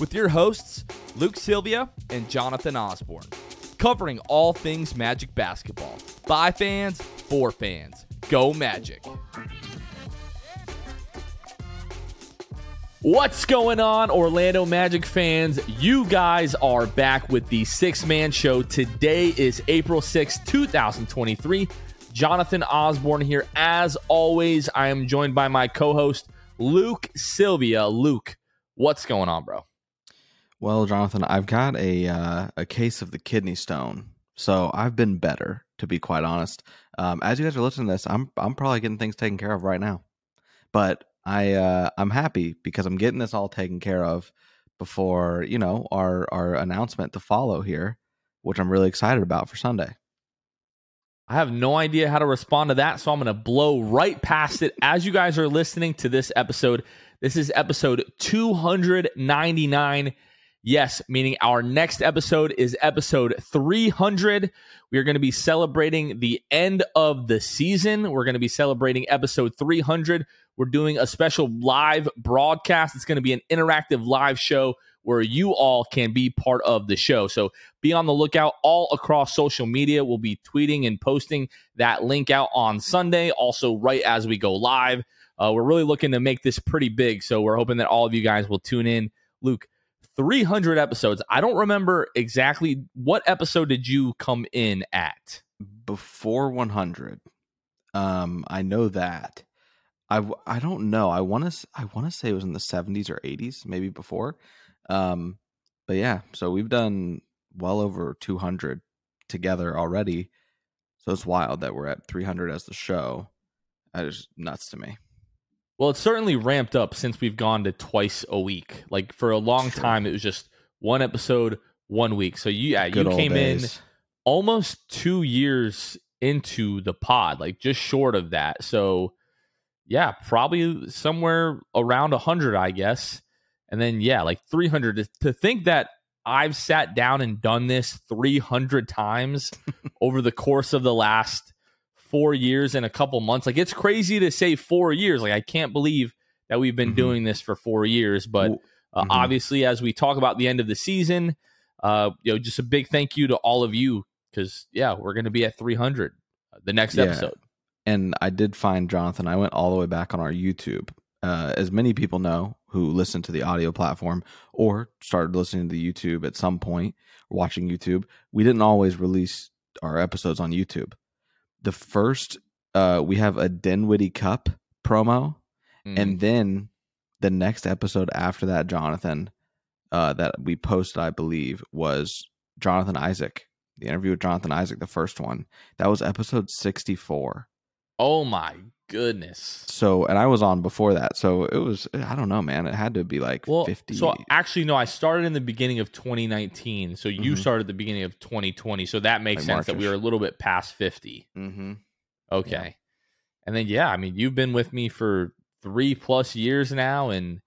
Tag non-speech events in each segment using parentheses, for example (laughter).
with your hosts, Luke Sylvia and Jonathan Osborne, covering all things Magic basketball. By fans, for fans. Go Magic. What's going on, Orlando Magic fans? You guys are back with the Six Man Show. Today is April 6, 2023. Jonathan Osborne here. As always, I am joined by my co host, Luke Sylvia. Luke, what's going on, bro? Well, Jonathan, I've got a uh, a case of the kidney stone, so I've been better, to be quite honest. Um, as you guys are listening to this, I'm I'm probably getting things taken care of right now, but I uh, I'm happy because I'm getting this all taken care of before you know our our announcement to follow here, which I'm really excited about for Sunday. I have no idea how to respond to that, so I'm going to blow right past it. As you guys are listening to this episode, this is episode 299. Yes, meaning our next episode is episode 300. We are going to be celebrating the end of the season. We're going to be celebrating episode 300. We're doing a special live broadcast. It's going to be an interactive live show where you all can be part of the show. So be on the lookout all across social media. We'll be tweeting and posting that link out on Sunday, also right as we go live. Uh, we're really looking to make this pretty big. So we're hoping that all of you guys will tune in. Luke, 300 episodes. I don't remember exactly what episode did you come in at? Before 100. Um, I know that. I, I don't know. I want to I want to say it was in the 70s or 80s, maybe before. Um, but yeah, so we've done well over 200 together already. So it's wild that we're at 300 as the show. That is nuts to me. Well, it's certainly ramped up since we've gone to twice a week. Like for a long sure. time, it was just one episode, one week. So you, yeah, Good you came days. in almost two years into the pod, like just short of that. So yeah, probably somewhere around 100, I guess. And then, yeah, like 300. To think that I've sat down and done this 300 times (laughs) over the course of the last four years and a couple months. Like, it's crazy to say four years. Like, I can't believe that we've been mm-hmm. doing this for four years. But uh, mm-hmm. obviously, as we talk about the end of the season, uh, you know, just a big thank you to all of you because, yeah, we're going to be at 300 uh, the next yeah. episode. And I did find Jonathan. I went all the way back on our YouTube. Uh, as many people know who listen to the audio platform or started listening to the YouTube at some point, watching YouTube, we didn't always release our episodes on YouTube. The first, uh, we have a Dinwiddie Cup promo, mm. and then the next episode after that, Jonathan, uh, that we posted, I believe, was Jonathan Isaac. The interview with Jonathan Isaac, the first one. That was episode 64. Oh my goodness. So, and I was on before that. So it was, I don't know, man. It had to be like well, 50. So actually, no, I started in the beginning of 2019. So you mm-hmm. started the beginning of 2020. So that makes like sense March-ish. that we were a little bit past 50. Mm-hmm. Okay. Yeah. And then, yeah, I mean, you've been with me for three plus years now and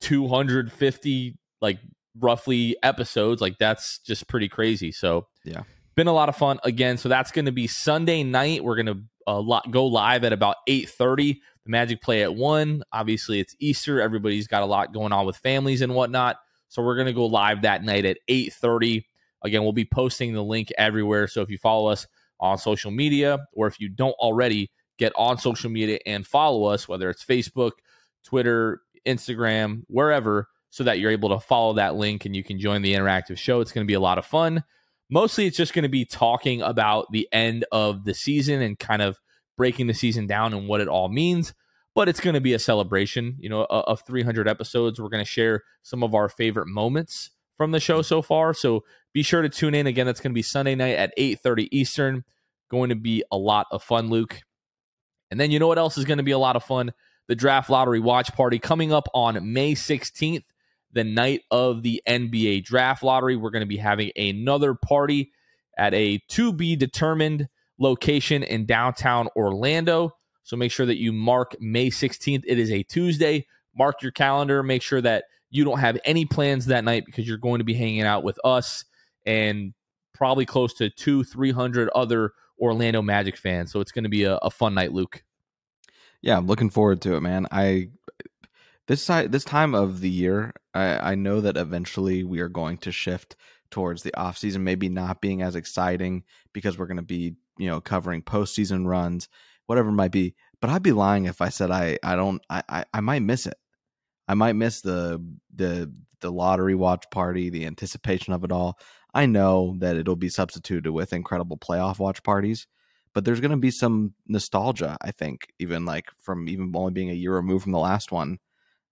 250, like roughly episodes. Like that's just pretty crazy. So, yeah. Been a lot of fun again. So that's going to be Sunday night. We're going to uh, go live at about 8.30 the magic play at 1 obviously it's easter. Everybody's got a lot going on with families and whatnot. So we're going to go live that night at 8.30 again we'll be posting the link everywhere. So if you follow us on social media or if you don't already get on social media and follow us whether it's facebook twitter instagram wherever so that you're able to follow that link and you can join the interactive show. It's going to be a lot of fun Mostly it's just going to be talking about the end of the season and kind of breaking the season down and what it all means. But it's going to be a celebration, you know, of 300 episodes. We're going to share some of our favorite moments from the show so far. So be sure to tune in. Again, that's going to be Sunday night at 8:30 Eastern. Going to be a lot of fun, Luke. And then you know what else is going to be a lot of fun? The draft lottery watch party coming up on May 16th the night of the NBA draft lottery. We're going to be having another party at a to be determined location in downtown Orlando. So make sure that you mark May 16th. It is a Tuesday. Mark your calendar. Make sure that you don't have any plans that night because you're going to be hanging out with us and probably close to two, 300 other Orlando Magic fans. So it's going to be a, a fun night, Luke. Yeah, I'm looking forward to it, man. I this side this time of the year I, I know that eventually we are going to shift towards the off season maybe not being as exciting because we're going to be you know covering postseason runs whatever it might be but i'd be lying if i said i i don't i i, I might miss it. I might miss the the the lottery watch party the anticipation of it all. I know that it'll be substituted with incredible playoff watch parties but there's going to be some nostalgia i think even like from even only being a year removed from the last one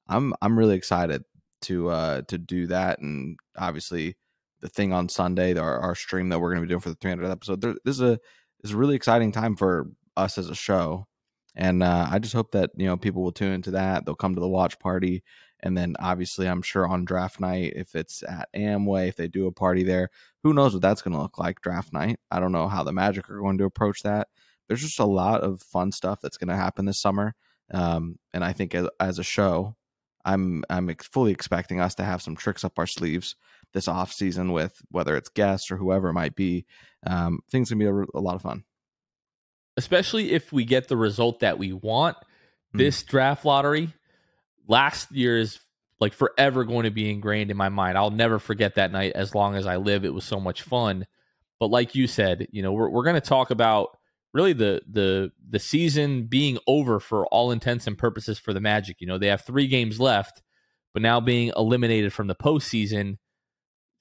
I'm I'm really excited to uh to do that, and obviously the thing on Sunday, our, our stream that we're going to be doing for the 300th episode. There, this is a this is a really exciting time for us as a show, and uh, I just hope that you know people will tune into that. They'll come to the watch party, and then obviously I'm sure on draft night, if it's at Amway, if they do a party there, who knows what that's going to look like draft night. I don't know how the Magic are going to approach that. There's just a lot of fun stuff that's going to happen this summer, um, and I think as, as a show, I'm I'm fully expecting us to have some tricks up our sleeves this off season with whether it's guests or whoever it might be. Um, things can be a, a, lot of fun, especially if we get the result that we want. Hmm. This mm. draft lottery last year is like forever going to be ingrained in my mind. I'll never forget that night as long as I live. It was so much fun. But like you said, you know, we're we're going to talk about really the the the season being over for all intents and purposes for the Magic. You know, they have three games left, but now being eliminated from the postseason,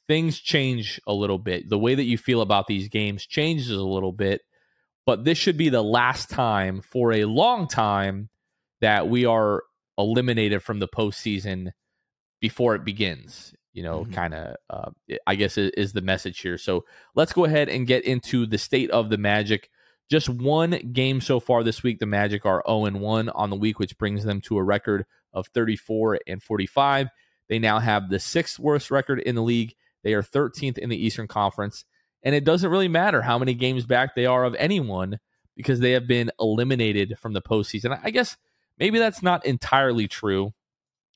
things change a little bit. The way that you feel about these games changes a little bit. But this should be the last time for a long time that we are eliminated from the postseason before it begins. You know, mm-hmm. kind of, uh, I guess, is the message here. So let's go ahead and get into the state of the Magic. Just one game so far this week. The Magic are 0 1 on the week, which brings them to a record of 34 and 45. They now have the sixth worst record in the league. They are 13th in the Eastern Conference. And it doesn't really matter how many games back they are of anyone because they have been eliminated from the postseason. I guess maybe that's not entirely true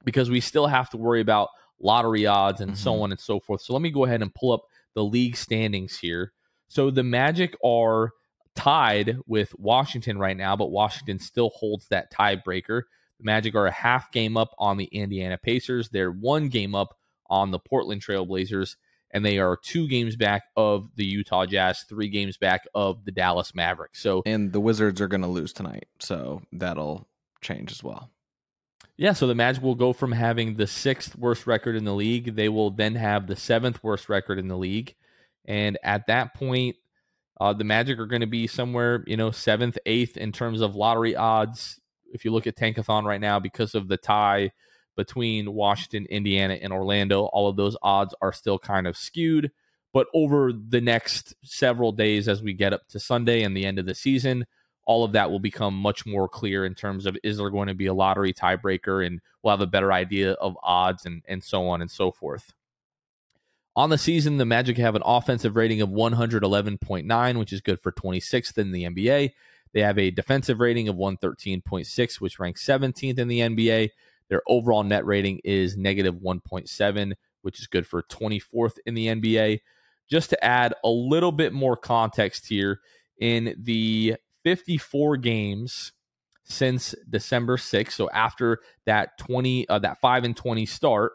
because we still have to worry about lottery odds and mm-hmm. so on and so forth. So let me go ahead and pull up the league standings here. So the Magic are tied with Washington right now, but Washington still holds that tiebreaker. The Magic are a half game up on the Indiana Pacers. They're one game up on the Portland Trailblazers, and they are two games back of the Utah Jazz, three games back of the Dallas Mavericks. So, and the Wizards are going to lose tonight, so that'll change as well. Yeah, so the Magic will go from having the sixth worst record in the league. They will then have the seventh worst record in the league. And at that point, uh, the Magic are going to be somewhere, you know, seventh, eighth in terms of lottery odds. If you look at Tankathon right now, because of the tie between Washington, Indiana, and Orlando, all of those odds are still kind of skewed. But over the next several days, as we get up to Sunday and the end of the season, all of that will become much more clear in terms of is there going to be a lottery tiebreaker, and we'll have a better idea of odds and, and so on and so forth. On the season, the Magic have an offensive rating of 111.9, which is good for 26th in the NBA. They have a defensive rating of 113.6, which ranks 17th in the NBA. Their overall net rating is negative 1.7, which is good for 24th in the NBA. Just to add a little bit more context here, in the 54 games since December 6th. So after that 20 uh, that 5 and 20 start,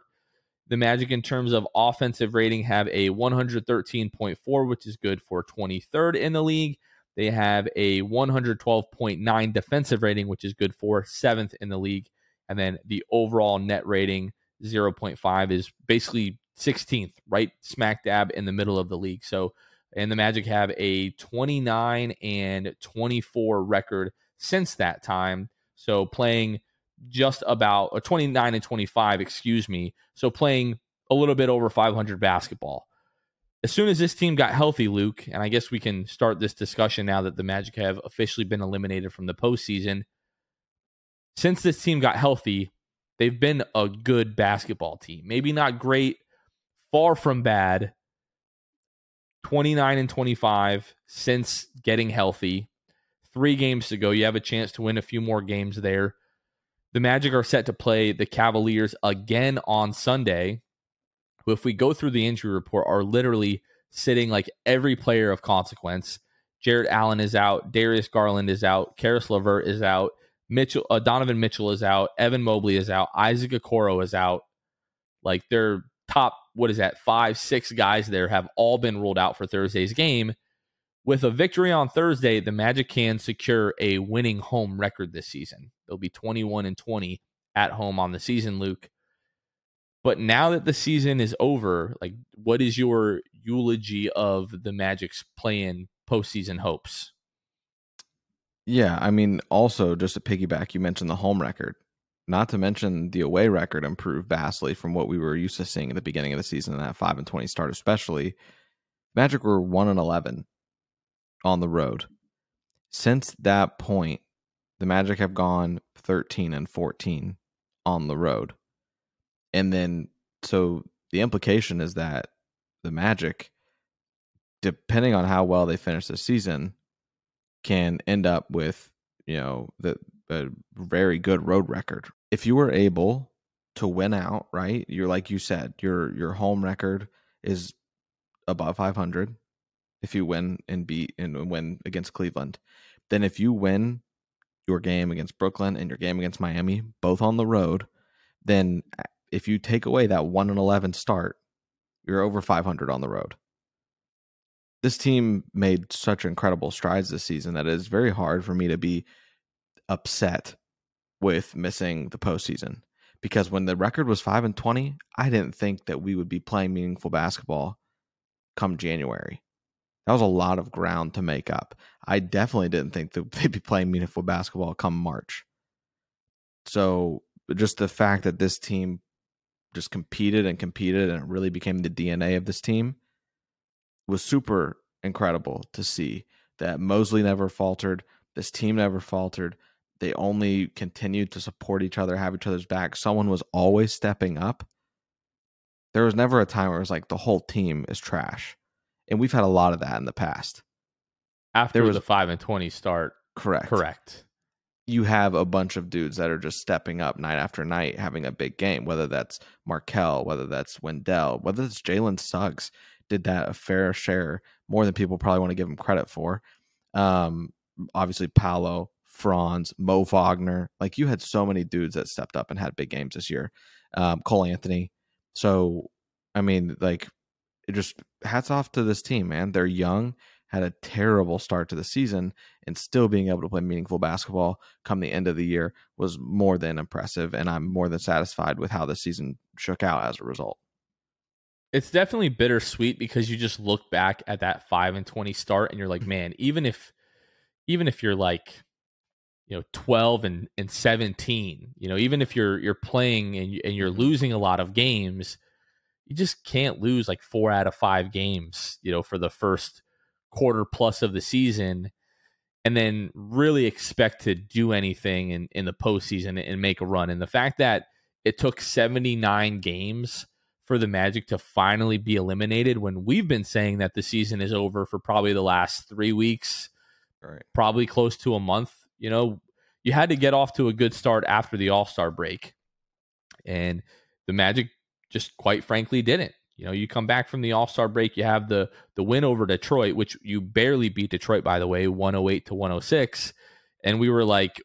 the Magic in terms of offensive rating have a 113.4 which is good for 23rd in the league. They have a 112.9 defensive rating which is good for 7th in the league and then the overall net rating 0.5 is basically 16th, right smack dab in the middle of the league. So and the Magic have a 29 and 24 record since that time. So playing just about a 29 and 25, excuse me. So playing a little bit over 500 basketball. As soon as this team got healthy, Luke, and I guess we can start this discussion now that the Magic have officially been eliminated from the postseason. Since this team got healthy, they've been a good basketball team. Maybe not great, far from bad, 29 and 25 since getting healthy. Three games to go. You have a chance to win a few more games there. The Magic are set to play the Cavaliers again on Sunday, if we go through the injury report, are literally sitting like every player of consequence. Jarrett Allen is out. Darius Garland is out. Caris LeVert is out. Mitchell, uh, Donovan Mitchell is out. Evan Mobley is out. Isaac Okoro is out. Like they're top, what is that, five, six guys there have all been ruled out for Thursday's game. With a victory on Thursday, the Magic can secure a winning home record this season. They'll be 21 and 20 at home on the season, Luke. But now that the season is over, like what is your eulogy of the Magic's playing postseason hopes? Yeah, I mean, also just to piggyback, you mentioned the home record. Not to mention the away record improved vastly from what we were used to seeing at the beginning of the season and that five and twenty start, especially. Magic were one and eleven on the road. Since that point, the Magic have gone thirteen and fourteen on the road. And then so the implication is that the Magic, depending on how well they finish the season, can end up with, you know, the a very good road record. If you were able to win out, right? You're like you said, your your home record is above 500 if you win and beat and win against Cleveland. Then if you win your game against Brooklyn and your game against Miami, both on the road, then uh, if you take away that 1 and 11 start, you're over 500 on the road. This team made such incredible strides this season that it is very hard for me to be upset with missing the postseason because when the record was 5 and 20, I didn't think that we would be playing meaningful basketball come January. That was a lot of ground to make up. I definitely didn't think that (laughs) they'd be playing meaningful basketball come March. So, just the fact that this team just competed and competed and it really became the DNA of this team was super incredible to see that Mosley never faltered, this team never faltered, they only continued to support each other, have each other's back. Someone was always stepping up. There was never a time where it was like the whole team is trash. And we've had a lot of that in the past. After there was a 5 and 20 start. Correct. Correct. You have a bunch of dudes that are just stepping up night after night, having a big game, whether that's Markelle, whether that's Wendell, whether it's Jalen Suggs, did that a fair share, more than people probably want to give him credit for. Um, obviously, Paolo, Franz, Mo Wagner. Like you had so many dudes that stepped up and had big games this year. Um, Cole Anthony. So, I mean, like, it just hats off to this team, man. They're young, had a terrible start to the season, and still being able to play meaningful basketball come the end of the year was more than impressive. And I'm more than satisfied with how the season shook out as a result. It's definitely bittersweet because you just look back at that five and twenty start and you're like, (laughs) man, even if even if you're like you know 12 and, and 17 you know even if you're you're playing and, and you're losing a lot of games you just can't lose like four out of five games you know for the first quarter plus of the season and then really expect to do anything in, in the postseason and make a run and the fact that it took 79 games for the magic to finally be eliminated when we've been saying that the season is over for probably the last three weeks right. probably close to a month you know, you had to get off to a good start after the All Star break. And the Magic just quite frankly didn't. You know, you come back from the All Star break, you have the the win over Detroit, which you barely beat Detroit, by the way, 108 to 106. And we were like,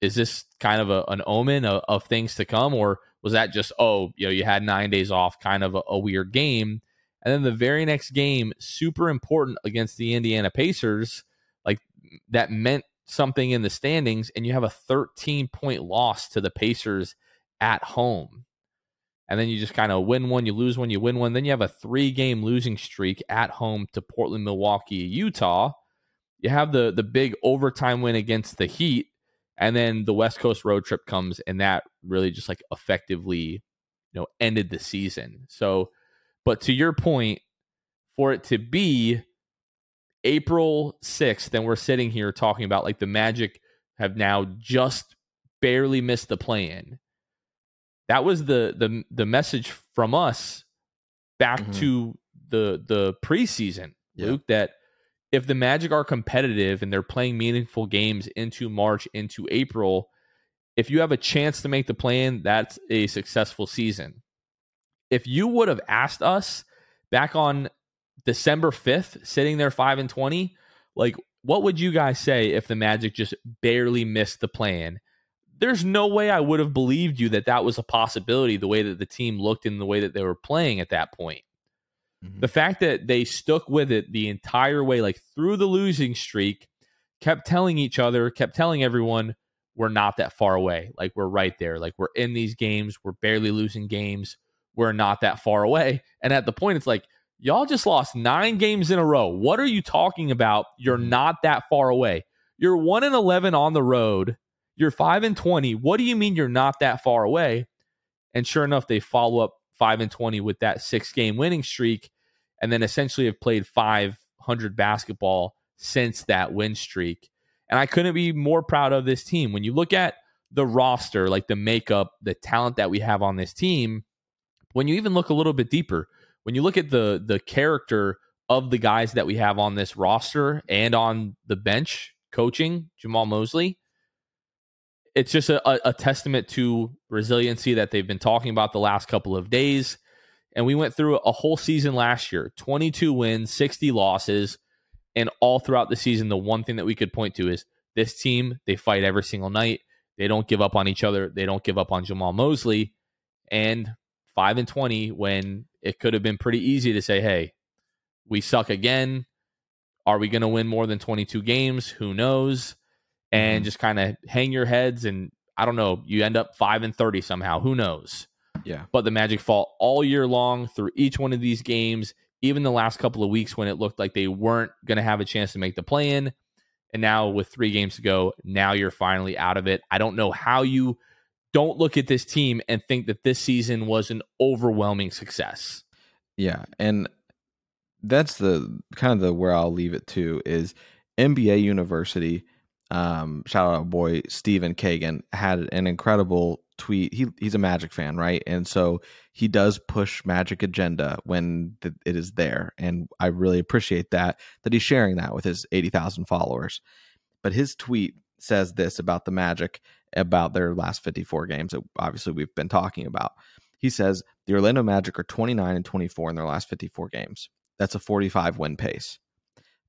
is this kind of a, an omen of, of, things to come? Or was that just, oh, you know, you had nine days off, kind of a, a weird game? And then the very next game, super important against the Indiana Pacers, like that meant something in the standings, and you have a 13 point loss to the Pacers at home. And then you just kind of win one, you lose one, you win one. Then you have a three game losing streak at home to Portland, Milwaukee, Utah. You have the the big overtime win against the Heat, and then the West Coast road trip comes, and that really just like effectively, you know, ended the season. So, but to your point, for it to be April 6th, and we're sitting here talking about like the Magic have now just barely missed the play-in. That was the the the message from us back mm-hmm. to the the preseason, yeah. Luke, that if the Magic are competitive and they're playing meaningful games into March, into April, if you have a chance to make the play-in, that's a successful season. If you would have asked us back on December 5th, sitting there 5 and 20, like what would you guys say if the Magic just barely missed the play-in? There's no way I would have believed you that that was a possibility the way that the team looked and the way that they were playing at that point. Mm-hmm. The fact that they stuck with it the entire way, like through the losing streak, kept telling each other, kept telling everyone, we're not that far away. Like we're right there. Like we're in these games. We're barely losing games. We're not that far away. And at the point, it's like, Y'all just lost nine games in a row. What are you talking about? You're mm-hmm. not that far away. You're 1 and 11 on the road. You're 5 and 20. What do you mean you're not that far away? And sure enough, they follow up 5 and 20 with that six game winning streak and then essentially have played 500 basketball since that win streak. And I couldn't be more proud of this team. When you look at the roster, like the makeup, the talent that we have on this team, when you even look a little bit deeper, when you look at the the character of the guys that we have on this roster and on the bench coaching, Jamahl Mosley, it's just a, a, testament to resiliency that they've been talking about the last couple of days. And we went through a whole season last year 22 wins, 60 losses. And all throughout the season, the one thing that we could point to is this team, they fight every single night. They don't give up on each other. They don't give up on Jamahl Mosley. And 5 and 20 when it could have been pretty easy to say, hey, we suck again. Are we going to win more than 22 games? Who knows? And mm-hmm. just kind of hang your heads and I don't know, you end up 5 and 30 somehow. Who knows? Yeah. But the Magic fall all year long through each one of these games, even the last couple of weeks when it looked like they weren't going to have a chance to make the play in. And now with 3 games to go, now you're finally out of it. I don't know how you don't look at this team and think that this season was an overwhelming success. Yeah, and that's the kind of the where I'll leave it to is NBA University. Um, shout out boy Stephen Kagan had an incredible tweet. He he's a Magic fan, right? And so he does push Magic agenda when it is there, and I really appreciate that that he's sharing that with his eighty thousand followers. But his tweet says this about the Magic, about their last 54 games that obviously we've been talking about. He says the Orlando Magic are 29 and 24 in their last 54 games. That's a 45 win pace.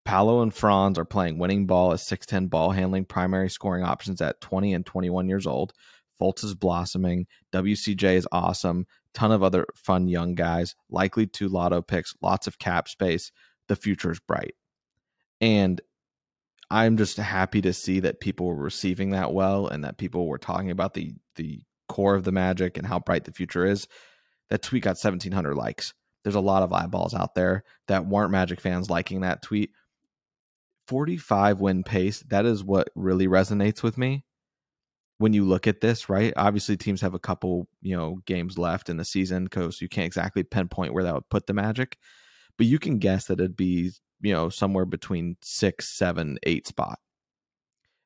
Paolo and Franz are playing winning ball as 6'10 ball handling primary scoring options at 20 and 21 years old. Fultz is blossoming. WCJ is awesome. Ton of other fun young guys, likely two lotto picks, lots of cap space. The future is bright. And I'm just happy to see that people were receiving that well and that people were talking about the the core of the magic and how bright the future is. That tweet got 1700 likes. There's a lot of eyeballs out there that weren't Magic fans liking that tweet. 45 win pace, that is what really resonates with me. When you look at this, right? Obviously teams have a couple, you know, games left in the season cuz you can't exactly pinpoint where that would put the Magic, but you can guess that it'd be you know, somewhere between six, seven, eight spot.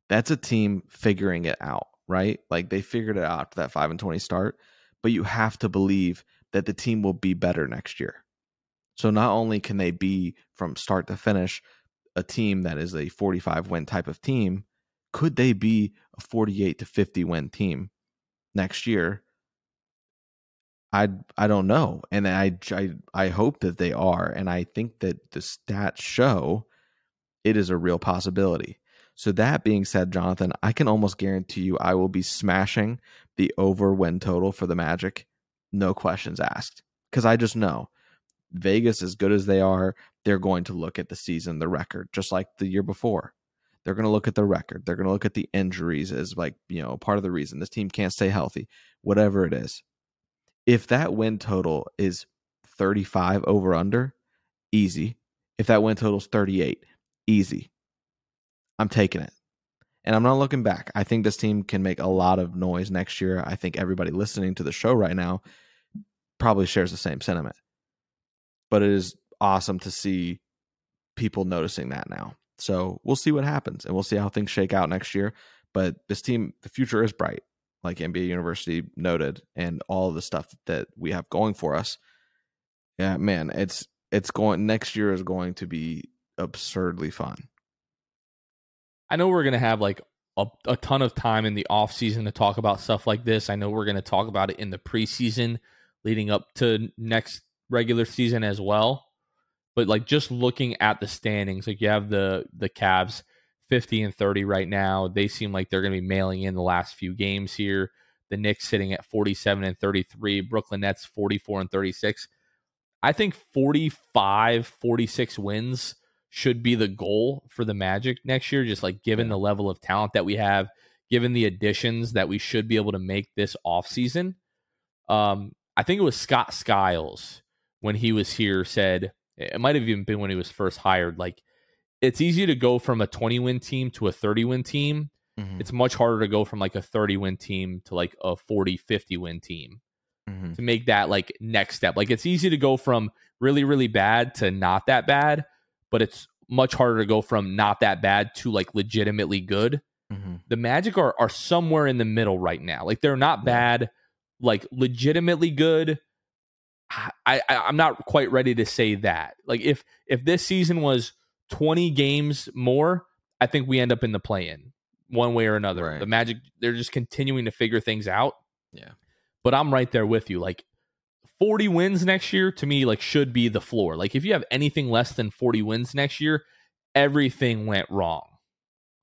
That's a team figuring it out, right? Like they figured it out to that five and 20 start, but you have to believe that the team will be better next year. So not only can they be from start to finish a team that is a 45 win type of team, could they be a 48 to 50 win team next year? I I don't know, and I, I I hope that they are, and I think that the stats show it is a real possibility. So that being said, Jonathan, I can almost guarantee you I will be smashing the over win total for the Magic, no questions asked, because I just know Vegas, as good as they are, they're going to look at the season, the record, just like the year before. They're going to look at the record. They're going to look at the injuries as like, you know, part of the reason this team can't stay healthy, whatever it is. If that win total is 35 over under, easy. If that win total is 38, easy. I'm taking it. And I'm not looking back. I think this team can make a lot of noise next year. I think everybody listening to the show right now probably shares the same sentiment. But it is awesome to see people noticing that now. So we'll see what happens and we'll see how things shake out next year. But this team, the future is bright, like NBA University noted, and all the stuff that we have going for us. Yeah, man, it's it's going next year is going to be absurdly fun. I know we're gonna have like a, a ton of time in the off season to talk about stuff like this. I know we're gonna talk about it in the preseason leading up to next regular season as well. But like just looking at the standings, like you have the the Cavs 50 and 30 right now. They seem like they're going to be mailing in the last few games here. The Knicks sitting at 47 and 33, Brooklyn Nets 44 and 36. I think 45, 46 wins should be the goal for the Magic next year, just like given the level of talent that we have, given the additions that we should be able to make this offseason. Um, I think it was Scott Skiles when he was here said it might have even been when he was first hired. Like it's easy to go from a 20 win team to a 30 win team. Mm-hmm. It's much harder to go from like a 30 win team to like a 40, 50 win team mm-hmm. to make that like next step. Like it's easy to go from really, really bad to not that bad, but it's much harder to go from not that bad to like legitimately good. Mm-hmm. The Magic are are somewhere in the middle right now. Like they're not bad, like legitimately good I, I I'm not quite ready to say that. Like if if this season was 20 games more, I think we end up in the play-in one way or another. Right. The Magic they're just continuing to figure things out. Yeah. But I'm right there with you. Like 40 wins next year to me like should be the floor. Like if you have anything less than 40 wins next year, everything went wrong.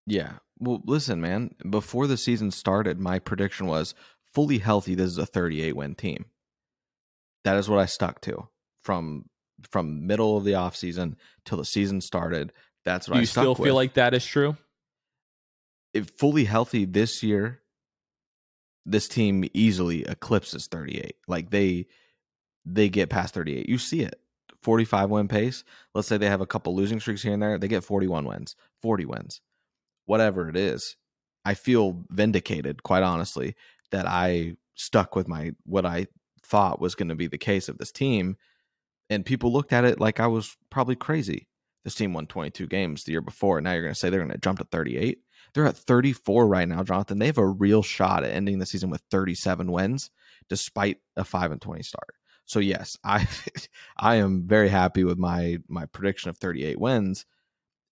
Yeah. Well, listen, man, before the season started, my prediction was fully healthy this is a 38 win team. That is what I stuck to from from middle of the off season till the season started. That's what Do I you still feel like that is true. If fully healthy this year, this team easily eclipses 38. Like they they get past 38. You see it. 45 win pace. Let's say they have a couple losing streaks here and there. They get 41 wins, 40 wins, whatever it is. I feel vindicated, quite honestly, that I stuck with my what I thought was going to be the case of this team. And people looked at it like I was probably crazy. This team won 22 games the year before. Now you're going to say they're going to jump to 38. They're at 34 right now, Jonathan. They have a real shot at ending the season with 37 wins, despite a 5 and 20 start. So yes, (laughs) I I am very happy with my my prediction of 38 wins.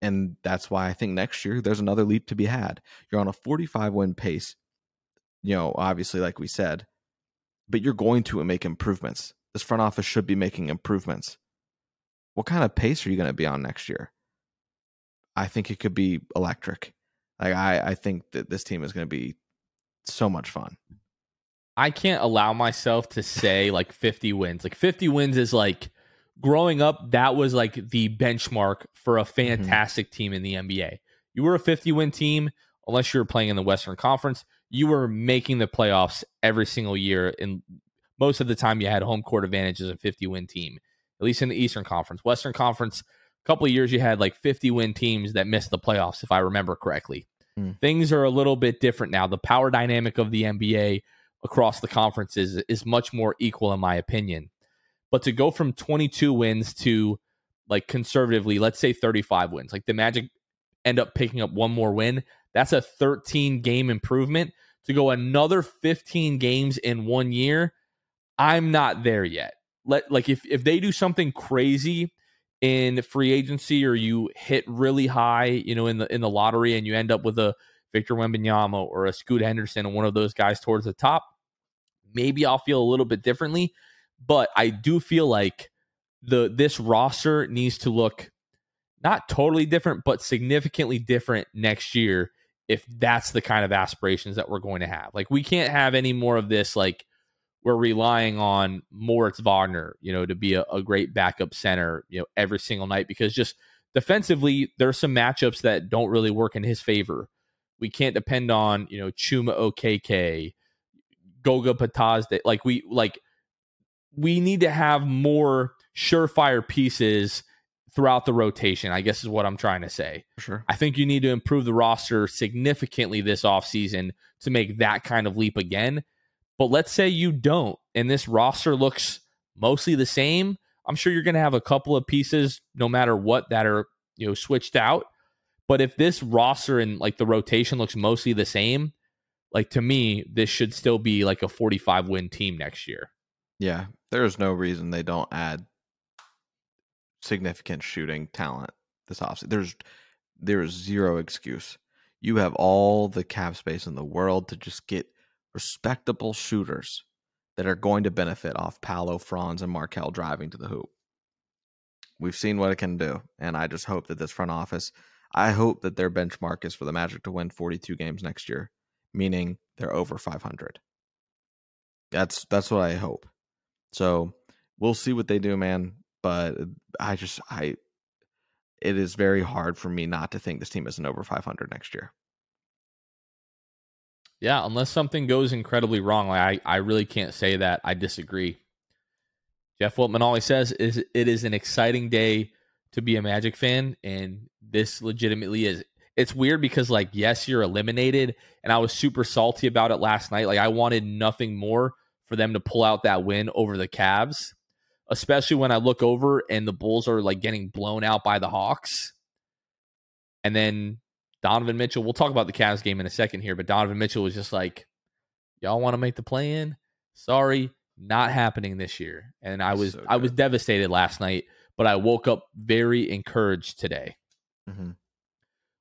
And that's why I think next year there's another leap to be had. You're on a 45 win pace. You know, obviously, like we said, but you're going to make improvements. This front office should be making improvements. What kind of pace are you going to be on next year? I think it could be electric. Like I, I think that this team is going to be so much fun. I can't allow myself to say like 50 wins. Like 50 wins is like growing up, that was like the benchmark for a mm-hmm. fantastic mm-hmm. team in the NBA. You were a 50 win team, unless you were playing in the Western Conference you were making the playoffs every single year. And most of the time, you had home court advantage as a 50 win team, at least in the Eastern Conference. Western Conference, a couple of years, you had like 50 win teams that missed the playoffs, if I remember correctly. Mm. Things are a little bit different now. The power dynamic of the NBA across the conferences is much more equal, in my opinion. But to go from 22 wins to like conservatively, let's say 35 wins, like the Magic end up picking up one more win, that's a 13 game improvement to go another 15 games in one year, I'm not there yet. Let like if if they do something crazy in free agency or you hit really high, you know, in the in the lottery and you end up with a Victor Wembanyama or a Scoot Henderson and one of those guys towards the top, maybe I'll feel a little bit differently. But I do feel like the this roster needs to look not totally different, but significantly different next year if that's the kind of aspirations that we're going to have. Like we can't have any more of this like we're relying on Moritz Wagner, you know, to be a, a, great backup center, you know, every single night because just defensively, there's some matchups that don't really work in his favor. We can't depend on, you know, Chuma Okeke, Goga Bitadze. Like we like we need to have more surefire pieces throughout the rotation, I guess is what I'm trying to say. Sure. I think you need to improve the roster significantly this offseason to make that kind of leap again. But let's say you don't, and this roster looks mostly the same. I'm sure you're going to have a couple of pieces, no matter what, that are you know switched out. But if this roster and like the rotation looks mostly the same, like to me, this should still be like a 45 win team next year. Yeah, there's no reason they don't add significant shooting talent this offseason. There's there's zero excuse. You have all the cap space in the world to just get respectable shooters that are going to benefit off Paolo, Franz, and Markelle driving to the hoop. We've seen what it can do, and I just hope that this front office, I hope that their benchmark is for the Magic to win 42 games next year, meaning they're over 500. That's that's what I hope. So we'll see what they do, man. But I just I, it is very hard for me not to think this team isn't over 500 next year. Yeah, unless something goes incredibly wrong, like I, I really can't say that. I disagree. Jeff Weltman always says is it is an exciting day to be a Magic fan, and this legitimately is. It's weird because like yes, you're eliminated, and I was super salty about it last night. Like I wanted nothing more for them to pull out that win over the Cavs, especially when I look over and the Bulls are like getting blown out by the Hawks. And then Donovan Mitchell, we'll talk about the Cavs game in a second here, but Donovan Mitchell was just like, Y'all want to make the play in? Sorry, not happening this year. And I was so I was devastated last night, but I woke up very encouraged today. Mm-hmm.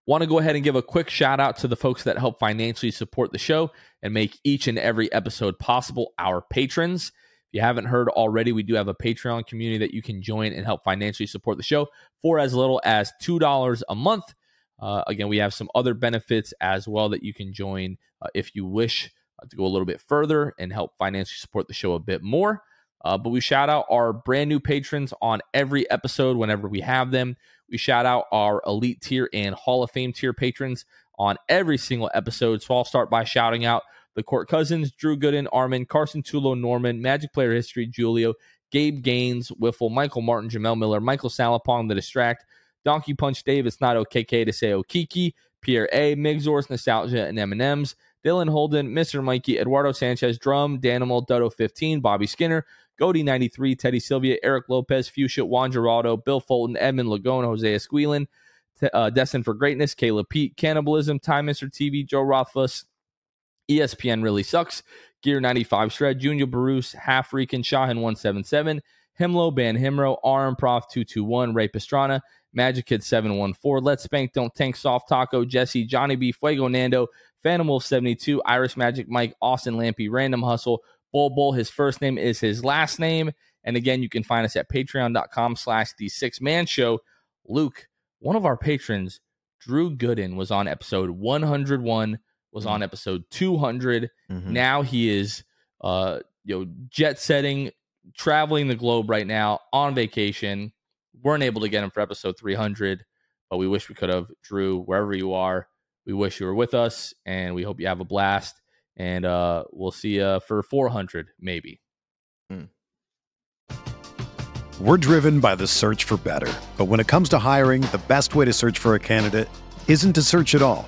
Want to go ahead and give a quick shout out to the folks that help financially support the show and make each and every episode possible. Our patrons. You haven't heard already, we do have a Patreon community that you can join and help financially support the show for as little as $2 a month. Uh, again, we have some other benefits as well that you can join uh, if you wish uh, to go a little bit further and help financially support the show a bit more. Uh, but we shout out our brand new patrons on every episode whenever we have them. We shout out our elite tier and Hall of Fame tier patrons on every single episode. So I'll start by shouting out the Court Cousins, Drew Gooden, Armin, Carson Tulo, Norman, Magic Player History, Julio, Gabe Gaines, Wiffle, Michael Martin, Jamel Miller, Michael Salapong, The Distract, Donkey Punch Dave, It's Not OKK to Say Okiki, Pierre A, Migzors, Nostalgia, and M&M's, Dylan Holden, Mr. Mikey, Eduardo Sanchez, Drum, Danimal, Dodo 15, Bobby Skinner, Goody 93, Teddy Sylvia, Eric Lopez, Fuchsia, Juan Gerardo, Bill Fulton, Edmund Lagone, Jose Esquilin, uh, Destined for Greatness, Caleb Pete, Cannibalism, Time Mr. TV, Joe Rothfuss, ESPN Really Sucks, Gear 95 Shred, Junior Bruce, Half Freakin, Shahin 177, Himlo, Ban Himro, RM Prof 221, Ray Pastrana, Magic Kid 714, Let's Spank, Don't Tank, Soft Taco, Jesse, Johnny B, Fuego Nando, Phantom Wolf 72, Irish Magic Mike, Austin Lampy, Random Hustle, Bull Bull. His first name is his last name. And again, you can find us at patreon.com slash the six man show. Luke, one of our patrons, Drew Gooden, was on episode 101, was on mm-hmm. episode 200. Mm-hmm. Now he is uh you know jet setting, traveling the globe right now on vacation. Weren't able to get him for episode 300, but we wish we could have. Drew, wherever you are, we wish you were with us, and we hope you have a blast. And uh, we'll see you for 400, maybe. Mm. We're driven by the search for better. But when it comes to hiring, the best way to search for a candidate isn't to search at all.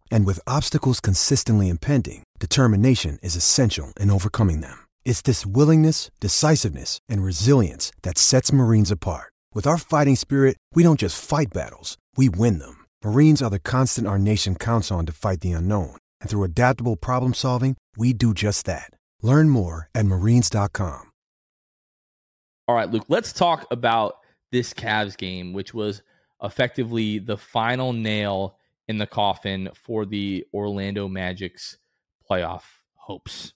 And with obstacles consistently impending, determination is essential in overcoming them. It's this willingness, decisiveness, and resilience that sets Marines apart. With our fighting spirit, we don't just fight battles, we win them. Marines are the constant our nation counts on to fight the unknown. And through adaptable problem solving, we do just that. Learn more at marines.com. All right, Luke, let's talk about this Cavs game, which was effectively the final nail in the coffin for the Orlando Magic's playoff hopes.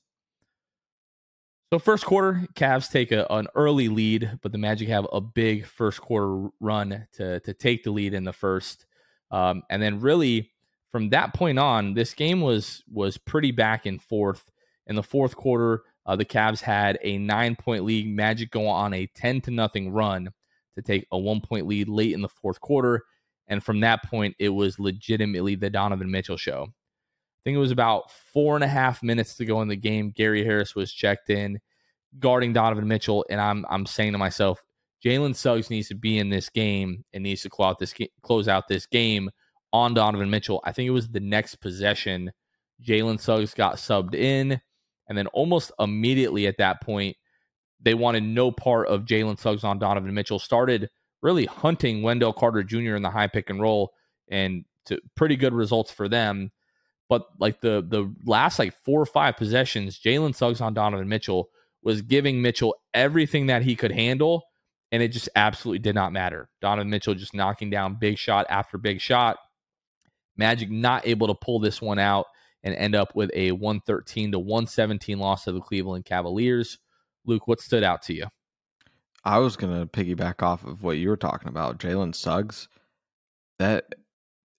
So, first quarter, Cavs take a, an early lead, but the Magic have a big first quarter run to, to take the lead in the first. Um, and then, really, from that point on, this game was was pretty back and forth. In the fourth quarter, uh, the Cavs had a nine point lead. Magic go on a 10 to nothing run to take a one point lead late in the fourth quarter. And from that point, it was legitimately the Donovan Mitchell show. I think it was about four and a half minutes to go in the game. Gary Harris was checked in guarding Donovan Mitchell. And I'm, I'm saying to myself, Jalen Suggs needs to be in this game and needs to close out this, close out this game on Donovan Mitchell. I think it was the next possession. Jalen Suggs got subbed in. And then almost immediately at that point, they wanted no part of Jalen Suggs on Donovan Mitchell. Started really hunting Wendell Carter Jr. in the high pick and roll, and to pretty good results for them. But like the the last like four or five possessions, Jalen Suggs on Donovan Mitchell was giving Mitchell everything that he could handle, and it just absolutely did not matter. Donovan Mitchell just knocking down big shot after big shot. Magic not able to pull this one out and end up with a 113 to 117 loss to the Cleveland Cavaliers. Luke, what stood out to you? I was to piggyback off of what you were talking about. Jalen Suggs, that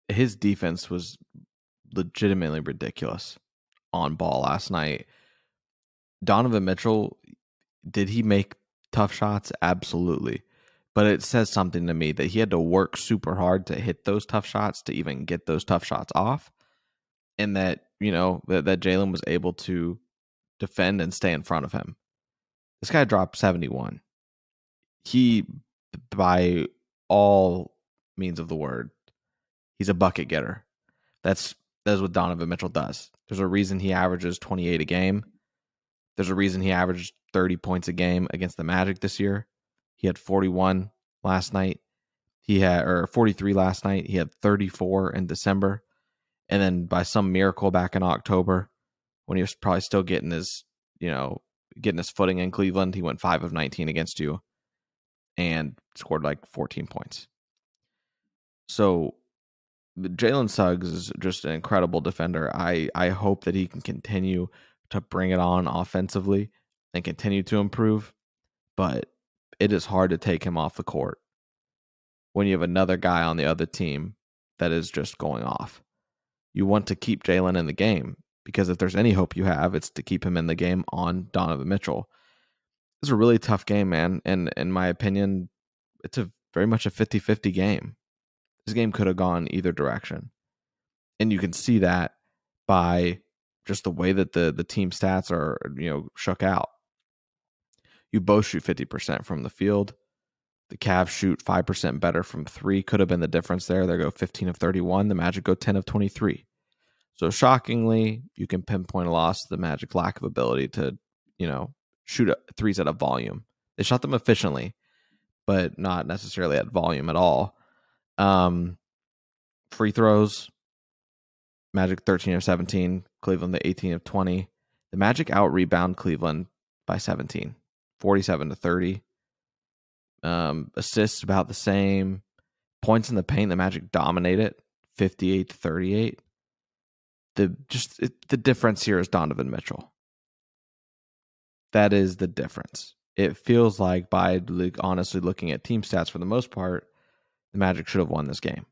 his defense was legitimately ridiculous on ball last night. Donovan Mitchell, did he make tough shots? Absolutely. But it says something to me that he had to work super hard to hit those tough shots to even get those tough shots off. And that you know, that, that Jalen was able to defend and stay in front of him. This guy dropped 71. He, by all means of the word, he's a bucket getter. That's that's what Donovan Mitchell does. There's a reason he averages 28 a game. There's a reason he averaged 30 points a game against the Magic this year. He had 41 last night. He had or 43 last night. He had 34 in December. And then by some miracle back in October, when he was probably still getting his, you know, getting his footing in Cleveland, he went five of 19 against you and scored like 14 points. So Jalen Suggs is just an incredible defender. I, I hope that he can continue to bring it on offensively and continue to improve, but it is hard to take him off the court when you have another guy on the other team that is just going off you want to keep Jalen in the game because if there's any hope you have, it's to keep him in the game on Donovan Mitchell. It's a really tough game, man. And in my opinion, it's a very much a 50 50 game. This game could have gone either direction. And you can see that by just the way that the, the team stats are, you know, shook out. You both shoot 50% from the field. The Cavs shoot 5% better from three. Could have been the difference there. They go 15 of 31. The Magic go 10 of 23. So shockingly, you can pinpoint a loss to the Magic lack of ability to, you know, shoot threes at a volume. They shot them efficiently, but not necessarily at volume at all. Um, free throws, Magic 13 of 17, Cleveland the 18 of 20. The Magic out rebound Cleveland by 17, 47 to 30. Um, assists about the same. Points in the paint, the Magic dominate it, 58 to 38. The just it, the difference here is Donovan Mitchell. That is the difference. It feels like by honestly looking at team stats for the most part, the Magic should have won this game.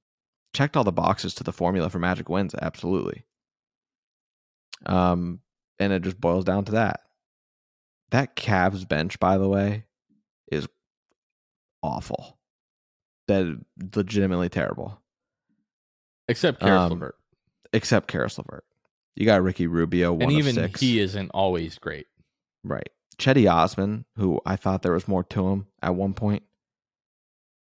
Checked all the boxes to the formula for Magic wins, absolutely. Um, and it just boils down to that. That Cavs bench, by the way, is awful. That legitimately terrible. Except Caris um, LeVert. Except Caris LeVert. You got Ricky Rubio, and even he isn't always great. Right. Cedi Osman, who I thought there was more to him at one point,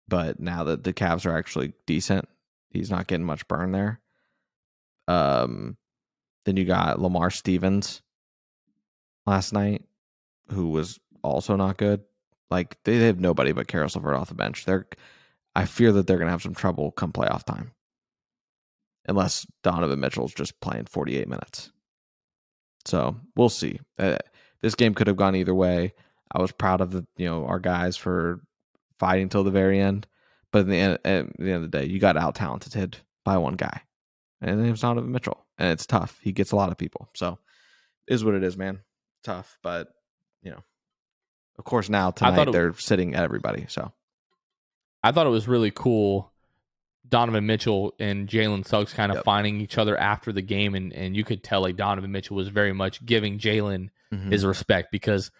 but now that the Cavs are actually decent, he's not getting much burn there. Um, then you got Lamar Stevens last night, who was also not good. Like they, have nobody but Caris LeVert off the bench. They're, I fear that they're going to have some trouble come playoff time, unless Donovan Mitchell's just playing 48 minutes. So we'll see. Uh, this game could have gone either way. I was proud of the you know our guys for fighting till the very end, but in the end, at the end of the day, you got out talented by one guy, and it was Donovan Mitchell, and it's tough. He gets a lot of people, so is what it is, man. Tough, but you know, of course now tonight it, they're sitting at everybody. So I thought it was really cool. Donovan Mitchell and Jalen Suggs kind of yep. finding each other after the game, and and you could tell like Donovan Mitchell was very much giving Jalen mm-hmm. his respect because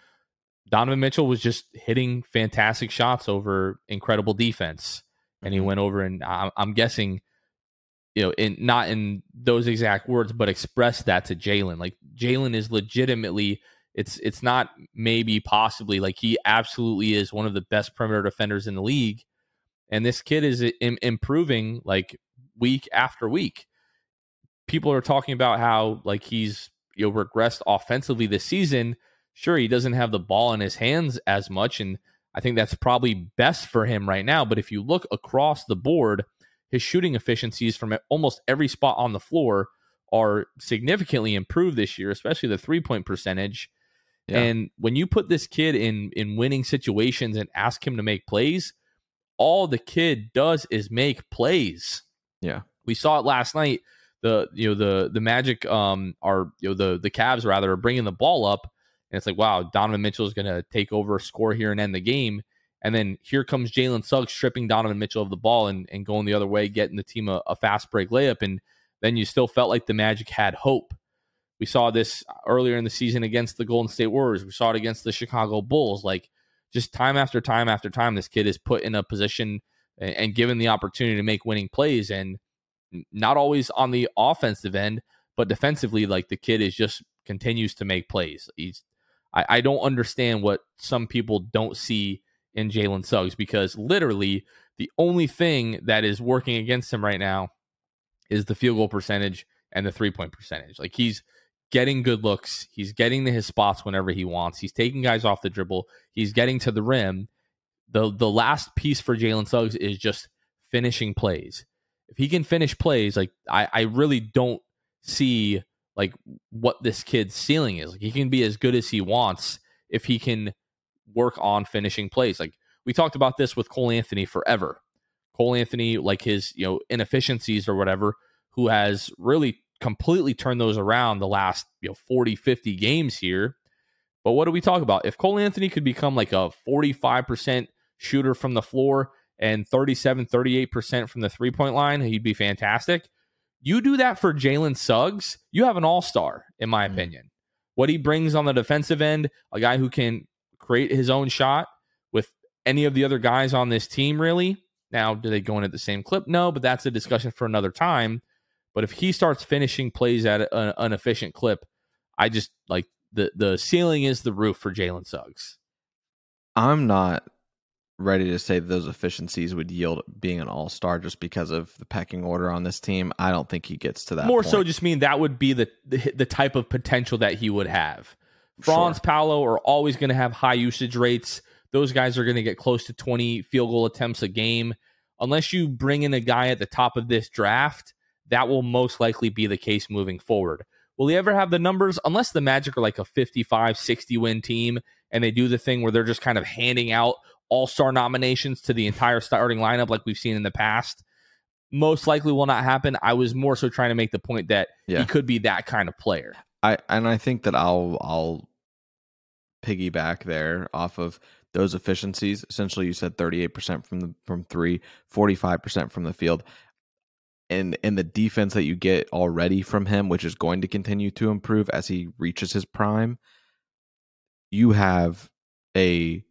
Donovan Mitchell was just hitting fantastic shots over incredible defense, and he mm-hmm. went over and I'm, I'm, guessing, you know, in not in those exact words, but expressed that to Jalen. Like Jalen is legitimately, it's it's not maybe possibly like he absolutely is one of the best perimeter defenders in the league, and this kid is Im- improving like week after week. People are talking about how like he's you know regressed offensively this season. Sure, he doesn't have the ball in his hands as much, and I think that's probably best for him right now. But if you look across the board, his shooting efficiencies from almost every spot on the floor are significantly improved this year, especially the three point percentage. Yeah. And when you put this kid in in winning situations and ask him to make plays, all the kid does is make plays. Yeah. We saw it last night the you know the the Magic um are you know the the Cavs rather are bringing the ball up, and it's like wow Donovan Mitchell is going to take over, score here, and end the game. And then here comes Jalen Suggs stripping Donovan Mitchell of the ball and, and going the other way, getting the team a, a fast break layup. And then you still felt like the Magic had hope. We saw this earlier in the season against the Golden State Warriors. We saw it against the Chicago Bulls. Like just time after time after time, this kid is put in a position and, and given the opportunity to make winning plays. And not always on the offensive end, but defensively, like the kid is just continues to make plays. He's I, I don't understand what some people don't see in Jalen Suggs because literally the only thing that is working against him right now is the field goal percentage and the three point percentage. Like he's getting good looks, he's getting to his spots whenever he wants, he's taking guys off the dribble, he's getting to the rim. The the last piece for Jalen Suggs is just finishing plays if he can finish plays, like I, I really don't see like what this kid's ceiling is. Like he can be as good as he wants if he can work on finishing plays. Like we talked about this with Cole Anthony forever. Cole Anthony, like his, you know, inefficiencies or whatever, who has really completely turned those around the last, you know, 40, 50 games here. But what do we talk about? If Cole Anthony could become like a 45% shooter from the floor and 37, 38% from the three point line, he'd be fantastic. You do that for Jalen Suggs, you have an all star, in my mm-hmm. opinion. What he brings on the defensive end, a guy who can create his own shot with any of the other guys on this team, really. Now, do they go in at the same clip? No, but that's a discussion for another time. But if he starts finishing plays at an efficient clip, I just like the the ceiling is the roof for Jalen Suggs. I'm not ready to say those efficiencies would yield being an all star just because of the pecking order on this team. I don't think he gets to that. More point. so, just mean that would be the, the, the type of potential that he would have. Franz sure. Paolo are always going to have high usage rates. Those guys are going to get close to 20 field goal attempts a game. Unless you bring in a guy at the top of this draft, that will most likely be the case moving forward. Will he ever have the numbers? Unless the Magic are like a 55, 60 win team and they do the thing where they're just kind of handing out all star nominations to the entire starting lineup like we've seen in the past. Most likely will not happen. I was more so trying to make the point that yeah. he could be that kind of player. I and I think that I'll I'll piggyback there off of those efficiencies. Essentially, you said 38% from the from three, 45% from the field. And and the defense that you get already from him, which is going to continue to improve as he reaches his prime, you have a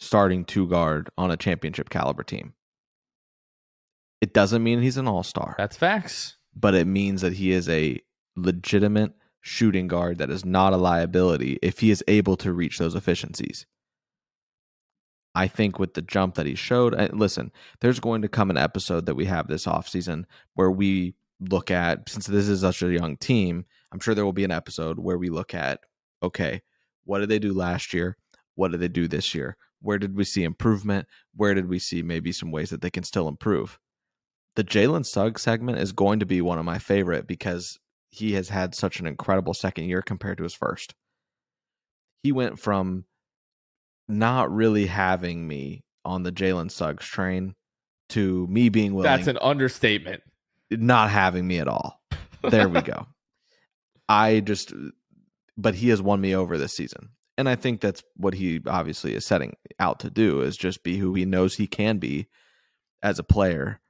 starting two guard on a championship caliber team. It doesn't mean he's an all star. That's facts. But it means that he is a legitimate shooting guard that is not a liability if he is able to reach those efficiencies. I think with the jump that he showed, listen, there's going to come an episode that we have this offseason where we look at, since this is such a young team, I'm sure there will be an episode where we look at, okay, what did they do last year? What did they do this year? Where did we see improvement? Where did we see maybe some ways that they can still improve? The Jalen Suggs segment is going to be one of my favorite because he has had such an incredible second year compared to his first. He went from not really having me on the Jalen Suggs train to me being willing. That's an understatement. Not having me at all. There we go. (laughs) I just, but he has won me over this season. And I think that's what he obviously is setting out to do is just be who he knows he can be as a player.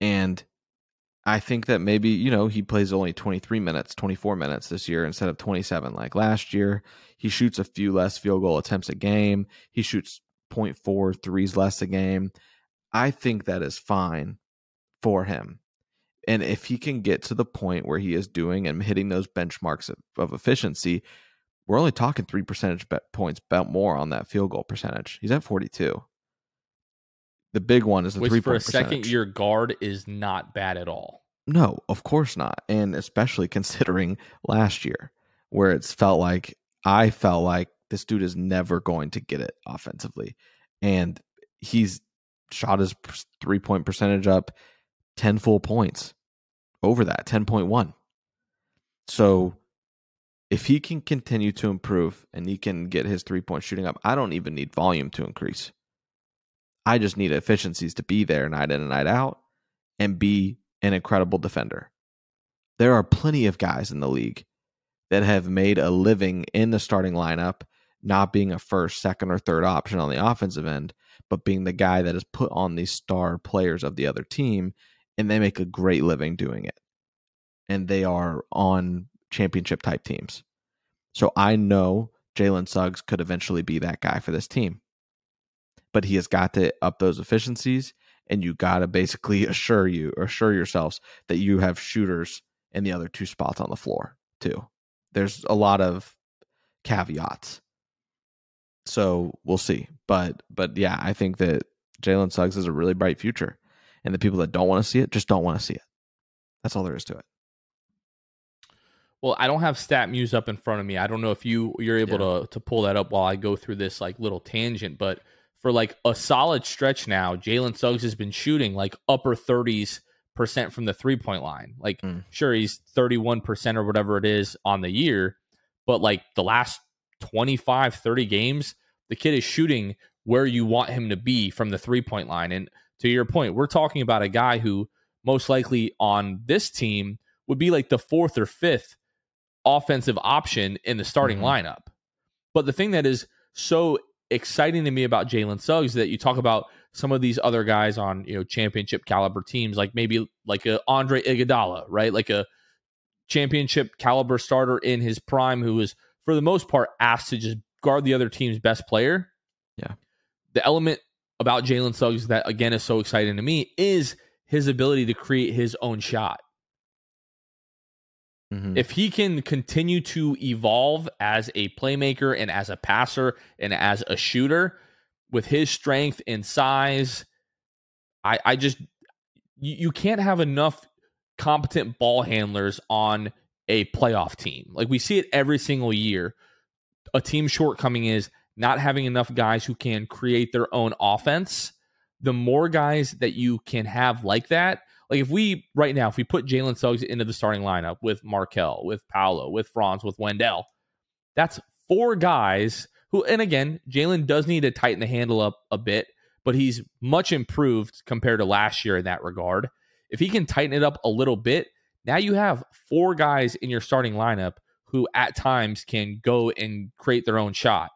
And I think that maybe, you know, he plays only 23 minutes, 24 minutes this year instead of 27 like last year. He shoots a few less field goal attempts a game. He shoots 0.4 threes less a game. I think that is fine for him. And if he can get to the point where he is doing and hitting those benchmarks of, of efficiency, we're only talking three percentage points about more on that field goal percentage. He's at 42. The big one is the Which three for a second year guard is not bad at all. No, of course not. And especially (laughs) considering last year, where it's felt like I felt like this dude is never going to get it offensively. And he's shot his three point percentage up 10 full points over that, 10.1. So if he can continue to improve and he can get his three point shooting up, I don't even need volume to increase. I just need efficiencies to be there night in and night out and be an incredible defender. There are plenty of guys in the league that have made a living in the starting lineup, not being a first, second, or third option on the offensive end, but being the guy that is put on these star players of the other team, and they make a great living doing it. And they are on championship type teams. So I know Jalen Suggs could eventually be that guy for this team. But he has got to up those efficiencies and you got to basically (laughs) assure you assure yourselves that you have shooters in the other two spots on the floor too. There's a lot of caveats. So we'll see. But but yeah i think that jalen suggs has a really bright future and the people that don't want to see it just don't want to see it. That's all there is to it well, I don't have StatMuse up in front of me. I don't know if you you're able yeah. to to pull that up while I go through this like little tangent, but for like a solid stretch now, Jalen Suggs has been shooting like upper 30s percent from the three point line. Like, mm. sure, he's 31% or whatever it is on the year, but like the last 25, 30 games, the kid is shooting where you want him to be from the three point line. And to your point, we're talking about a guy who most likely on this team would be like the fourth or fifth offensive option in the starting mm-hmm. lineup. But the thing that is so exciting to me about Jalen Suggs that you talk about some of these other guys on you know championship caliber teams, like maybe like a Andre Iguodala, right? Like a championship caliber starter in his prime, who was for the most part asked to just guard the other team's best player. Yeah, the element about Jalen Suggs that again is so exciting to me is his ability to create his own shot. Mm-hmm. If he can continue to evolve as a playmaker and as a passer and as a shooter with his strength and size, I, I just you, you can't have enough competent ball handlers on a playoff team. Like we see it every single year. A team shortcoming is not having enough guys who can create their own offense. The more guys that you can have like that, like if we right now, if we put Jalen Suggs into the starting lineup with Markelle, with Paolo, with Franz, with Wendell, that's four guys who, and again, Jalen does need to tighten the handle up a bit, but he's much improved compared to last year in that regard. If he can tighten it up a little bit, now you have four guys in your starting lineup who at times can go and create their own shot.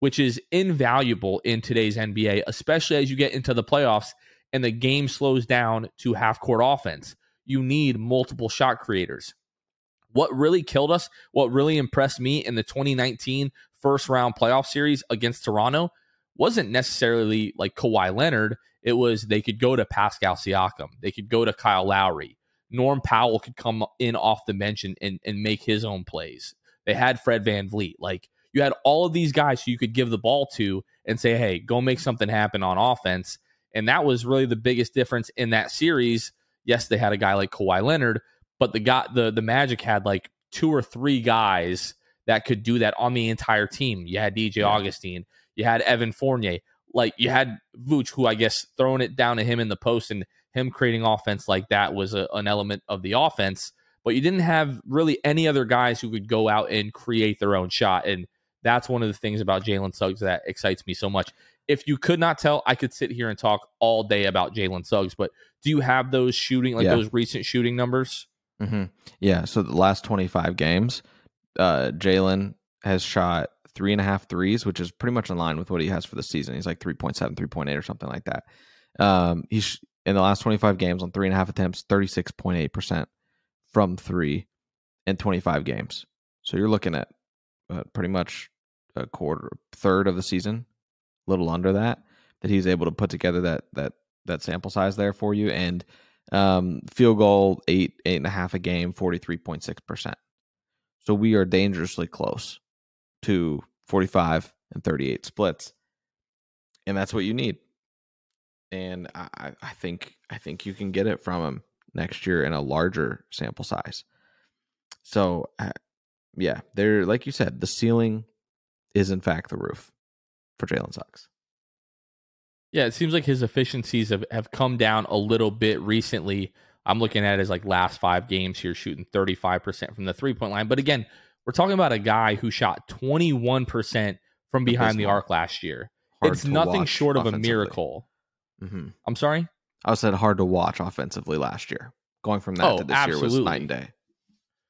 which is invaluable in today's NBA, especially as you get into the playoffs and the game slows down to half court offense. You need multiple shot creators. What really killed us, what really impressed me in the 2019 first round playoff series against Toronto wasn't necessarily like Kawhi Leonard. It was they could go to Pascal Siakam, they could go to Kyle Lowry. Norm Powell could come in off the bench and, and, and make his own plays. They had Fred Van VanVleet. Like you had all of these guys who you could give the ball to and say, hey, go make something happen on offense. And that was really the biggest difference in that series. Yes, they had a guy like Kawhi Leonard, but the guy the the Magic had like two or three guys that could do that on the entire team. You had DJ yeah. Augustin, you had Evan Fournier, like you had Vooch, who I guess throwing it down to him in the post and him creating offense like that was a, an element of the offense. But you didn't have really any other guys who could go out and create their own shot. And that's one of the things about Jalen Suggs that excites me so much. If you could not tell, I could sit here and talk all day about Jalen Suggs, but do you have those shooting, like yeah. those recent shooting numbers? Mm-hmm. Yeah. So the last 25 games, uh, Jalen has shot three and a half threes, which is pretty much in line with what he has for the season. He's like 3.7, 3.8 or something like that. Um, he's in the last 25 games on three and a half attempts, 36.8% from three in 25 games. So you're looking at uh, pretty much a quarter, third of the season, little under that, that he's able to put together that, that, that sample size there for you. And um, field goal, eight, eight and a half a game, 43.6%. So we are dangerously close to 45 and 38 splits. And that's what you need. And I, I think I think you can get it from him next year in a larger sample size. So uh, yeah, there like you said, the ceiling is in fact the roof for Jalen Suggs. Yeah, it seems like his efficiencies have, have come down a little bit recently. I'm looking at his like last five games here, shooting 35% from the three point line. But again, we're talking about a guy who shot 21% from behind the arc last year. It's nothing short of a miracle. Mm-hmm. I'm sorry? I said hard to watch offensively last year. Going from that oh, to this absolutely. year was night and day.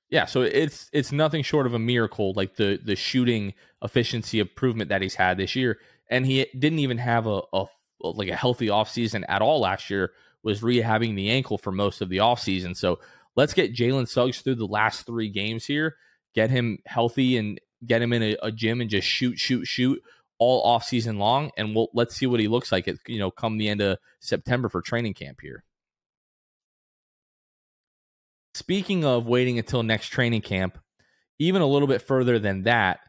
Yeah, so it's it's nothing short of a miracle, like the the shooting efficiency improvement that he's had this year, and he didn't even have a, a like a healthy offseason at all last year. Was rehabbing the ankle for most of the offseason. So let's get Jalen Suggs through the last three games here, get him healthy and get him in a, a gym and just shoot, shoot, shoot all off season long. And we'll let's see what he looks like at you know come the end of September for training camp here. Speaking of waiting until next training camp, even a little bit further than that,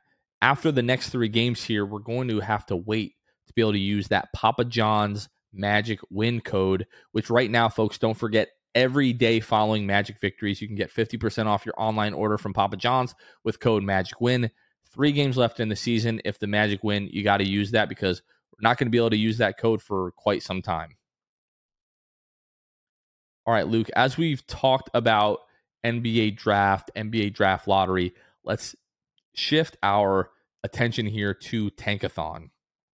after the next three games here, we're going to have to wait to be able to use that Papa John's Magic Win code, which right now, folks, don't forget every day following Magic victories. You can get 50% off your online order from Papa John's with code Magic Win. Three games left in the season. If the Magic win, you got to use that because we're not going to be able to use that code for quite some time. All right, Luke, as we've talked about NBA draft, NBA draft lottery, let's shift our attention here to Tankathon.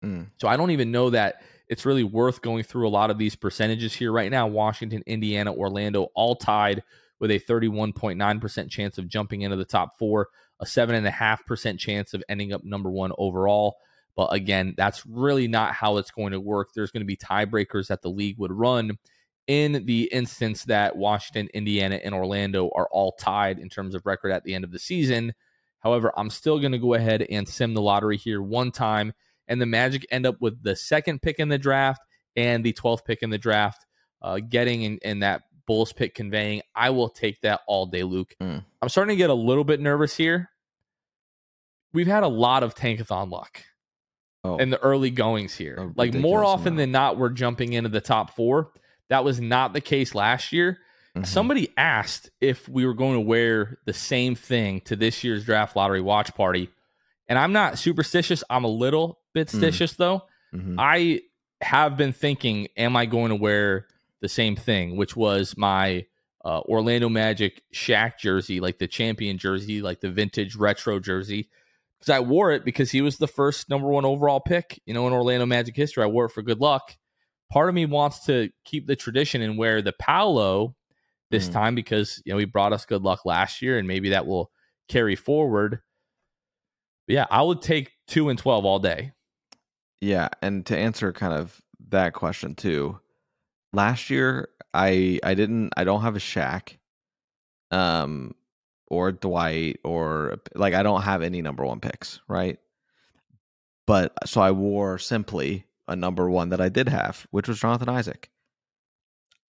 Mm. So I don't even know that it's really worth going through a lot of these percentages here right now. Washington, Indiana, Orlando, all tied with a 31.9% chance of jumping into the top four, a 7.5% chance of ending up number one overall. But again, that's really not how it's going to work. There's going to be tiebreakers that the league would run in the instance that Washington, Indiana, and Orlando are all tied in terms of record at the end of the season. However, I'm still going to go ahead and sim the lottery here one time and the Magic end up with the second pick in the draft and the 12th pick in the draft, uh, getting in, in, that Bulls pick conveying, I will take that all day, Luke. Mm. I'm starting to get a little bit nervous here. We've had a lot of tankathon luck oh. in the early goings here. Like more often amount. than not, we're jumping into the top four. That was not the case last year. Mm-hmm. Somebody asked if we were going to wear the same thing to this year's draft lottery watch party. And I'm not superstitious. I'm a little bit mm. stitious mm. though. Mm-hmm. I have been thinking, am I going to wear the same thing, which was my uh, Orlando Magic Shaq jersey, like the champion jersey, like the vintage retro jersey. Because I wore it because he was the first number one overall pick, you know, in Orlando Magic history. I wore it for good luck. Part of me wants to keep the tradition and wear the Paolo this mm. time because you know he brought us good luck last year, and maybe that will carry forward. But yeah, I would take two and twelve all day. Yeah, and to answer kind of that question too, last year I I didn't I don't have a Shaq, um, or Dwight or like I don't have any number one picks, right? But so I wore simply a number one that I did have, which was Jonathan Isaac.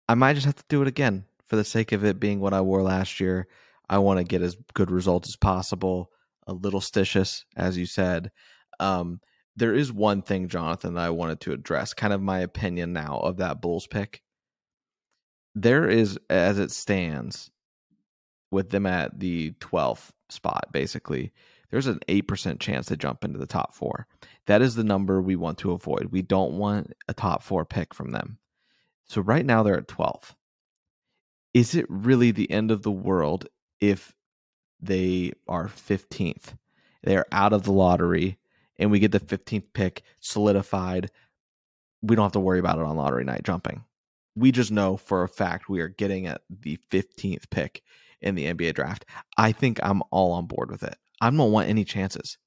I might just have to do it again for the sake of it being what I wore last year. I want to get as good results as possible. A little stitious, as you said. Um, there is one thing, Jonathan, that I wanted to address, kind of my opinion now of that Bulls pick. There is, as it stands, with them at the 12th spot, basically, there's an 8% chance to jump into the top four. That is the number we want to avoid. We don't want a top four pick from them. So right now they're at 12. Is it really the end of the world if they are 15th? They're out of the lottery and we get the 15th pick solidified. We don't have to worry about it on lottery night jumping. We just know for a fact we are getting at the 15th pick in the NBA draft. I think I'm all on board with it. I don't want any chances.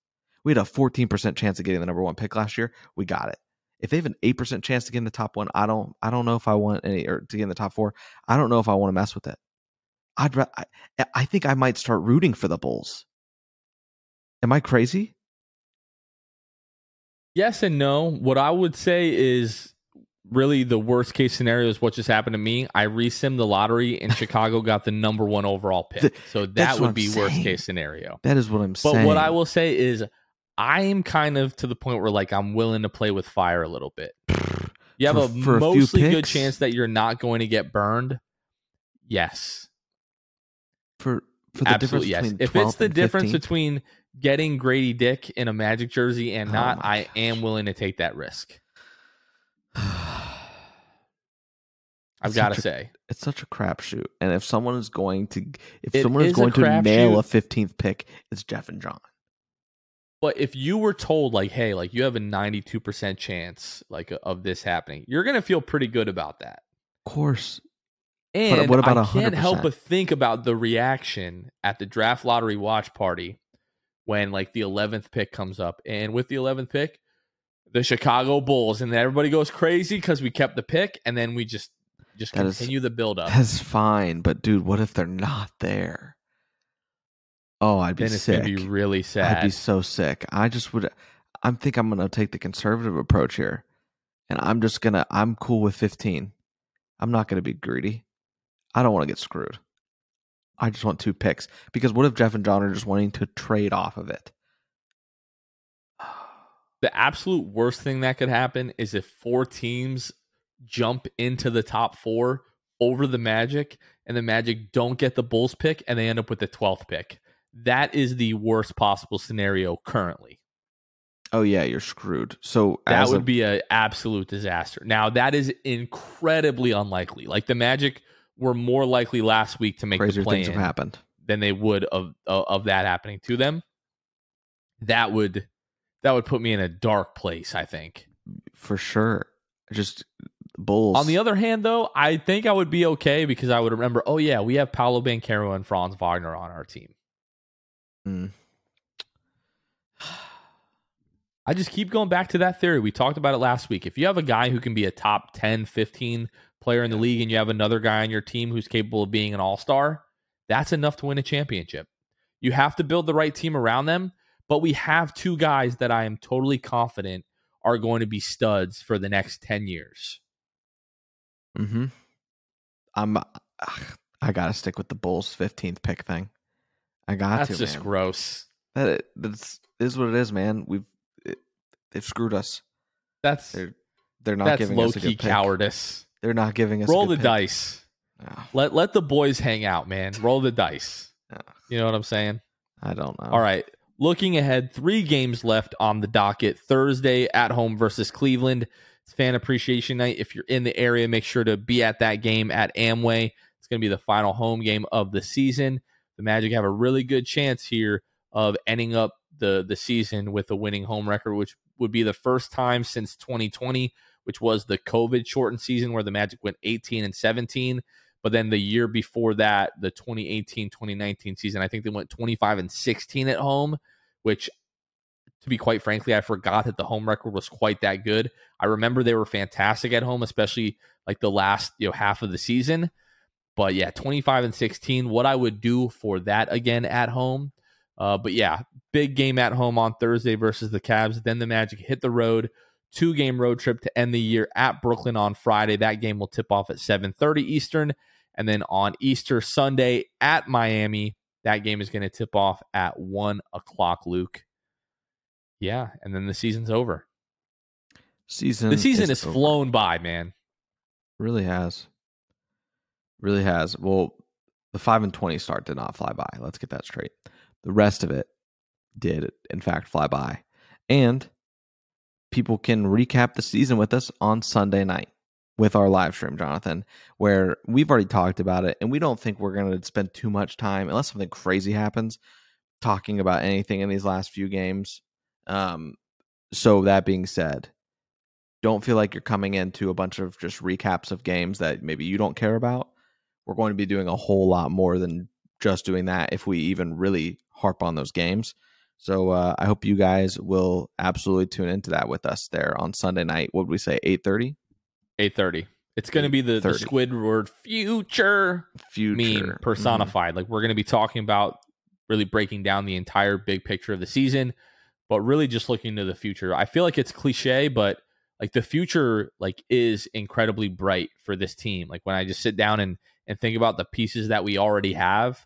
We had a 14% chance of getting the number one pick last year. We got it. If they have an 8% chance to get in the top one, I don't I don't know if I want any or to get in the top four. I don't know if I want to mess with it. I'd I, I think I might start rooting for the Bulls. Am I crazy? Yes and no. What I would say is really the worst case scenario is what just happened to me. I resimmed the lottery and Chicago got the number one overall pick. So that would be worst case scenario. That is what I'm saying. But what I will say is I'm kind of to the point where like I'm willing to play with fire a little bit. You have for, a for mostly a good chance that you're not going to get burned. Yes. For for the Absolutely yes. If it's the difference between getting Grady Dick in a Magic jersey and oh not, I am willing to take that risk. I've got to say, it's such a crapshoot. And if someone is going to, if it someone is, is going to nail a fifteenth pick, it's Jeff and John. But if you were told, like, hey, like you have a ninety-two percent chance, like, of this happening, you're gonna feel pretty good about that. Of course. And but what about I can't 100%? help but think about the reaction at the draft lottery watch party when like the 11th pick comes up. And with the 11th pick, the Chicago Bulls, and then everybody goes crazy because we kept the pick, and then we just just that continue is, the build up. That's fine, but dude, what if they're not there? Oh, I'd be then it's sick. Gonna be really sad. I'd be so sick. I just would. I think I'm gonna take the conservative approach here, and I'm just gonna. I'm cool with 15. I'm not gonna be greedy. I don't want to get screwed. I just want two picks because what if Jeff and John are just wanting to trade off of it? The absolute worst thing that could happen is if four teams jump into the top four over the Magic and the Magic don't get the Bulls pick and they end up with the 12th pick. That is the worst possible scenario currently. Oh yeah, you're screwed. So that would a- be an absolute disaster. Now that is incredibly unlikely. Like the Magic were more likely last week to make Crazier the play things have happened than they would of, of of that happening to them. That would that would put me in a dark place. I think for sure. Just Bulls. On the other hand, though, I think I would be okay because I would remember. Oh yeah, we have Paolo Banchero and Franz Wagner on our team. Mm. (sighs) I just keep going back to that theory. We talked about it last week. If you have a guy who can be a top 10, 15 player in the league and you have another guy on your team who's capable of being an all star, that's enough to win a championship. You have to build the right team around them, but we have two guys that I am totally confident are going to be studs for the next 10 years. Hmm. I'm. I gotta stick with the Bulls' 15th pick thing. I got that's to. That's just man. gross. That that's is what it is, man. We've it, they've screwed us. That's they're they're not that's giving low us a key cowardice. They're not giving us roll the pick. dice. Oh. Let let the boys hang out, man. Roll the dice. Oh. You know what I'm saying? I don't know. All right. Looking ahead, three games left on the docket. Thursday at home versus Cleveland. It's fan appreciation night. If you're in the area, make sure to be at that game at Amway. It's going to be the final home game of the season. The Magic have a really good chance here of ending up the the season with a winning home record, which would be the first time since 2020 which was the COVID shortened season where the Magic went 18 and 17. But then the year before that, the 2018 2019 season, I think they went 25 and 16 at home, which to be quite frankly, I forgot that the home record was quite that good. I remember they were fantastic at home, especially like the last you know half of the season. But yeah, 25 and 16, what I would do for that again at home. Uh, but yeah, big game at home on Thursday versus the Cavs. Then the Magic hit the road, two game road trip to end the year at Brooklyn on Friday. That game will tip off at 7:30 Eastern, and then on Easter Sunday at Miami, that game is going to tip off at one o'clock. Luke, yeah, and then the season's over. Season. The season has flown by, man. Really has. Really has. Well, the five and twenty start did not fly by. Let's get that straight. The rest of it did, in fact, fly by, and people can recap the season with us on Sunday night with our live stream, Jonathan, where we've already talked about it, and we don't think we're going to spend too much time unless something crazy happens talking about anything in these last few games. Um, so that being said, don't feel like you're coming into a bunch of just recaps of games that maybe you don't care about. We're going to be doing a whole lot more than just doing that if we even really harp on those games. So uh, I hope you guys will absolutely tune into that with us there on Sunday night. What would we say? Eight thirty. Eight thirty. It's going to be the, the Squidward future, future. meme personified. Mm-hmm. Like we're going to be talking about really breaking down the entire big picture of the season, but really just looking to the future. I feel like it's cliche, but like the future like is incredibly bright for this team. Like when I just sit down and and think about the pieces that we already have,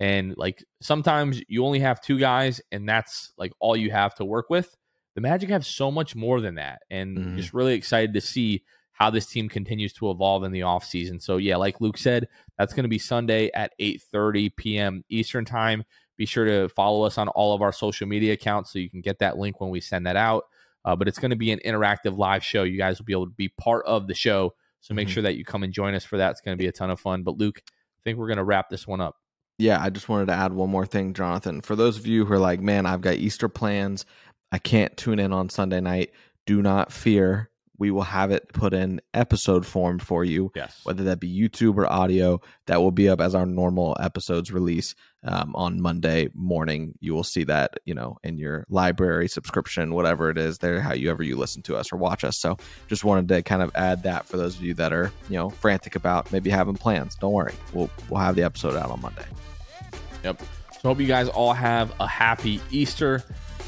and like sometimes you only have two guys, and that's like all you have to work with. The Magic have so much more than that, and mm-hmm. just really excited to see how this team continues to evolve in the offseason. So yeah, like Luke said, that's going to be Sunday at 8:30 p.m. Eastern Time. Be sure to follow us on all of our social media accounts so you can get that link when we send that out. Uh, but it's going to be an interactive live show. You guys will be able to be part of the show. So make mm-hmm. sure that you come and join us for that. It's going to be a ton of fun. But Luke, I think we're going to wrap this one up. Yeah, I just wanted to add one more thing, Jonathan. For those of you who are like, man, I've got Easter plans. I can't tune in on Sunday night. Do not fear we will have it put in episode form for you. Yes. Whether that be YouTube or audio, that will be up as our normal episodes release um, on Monday morning. You will see that, you know, in your library subscription, whatever it is there, how you ever you listen to us or watch us. So just wanted to kind of add that for those of you that are, you know, frantic about maybe having plans. Don't worry. We'll we'll have the episode out on Monday. Yep. So hope you guys all have a happy Easter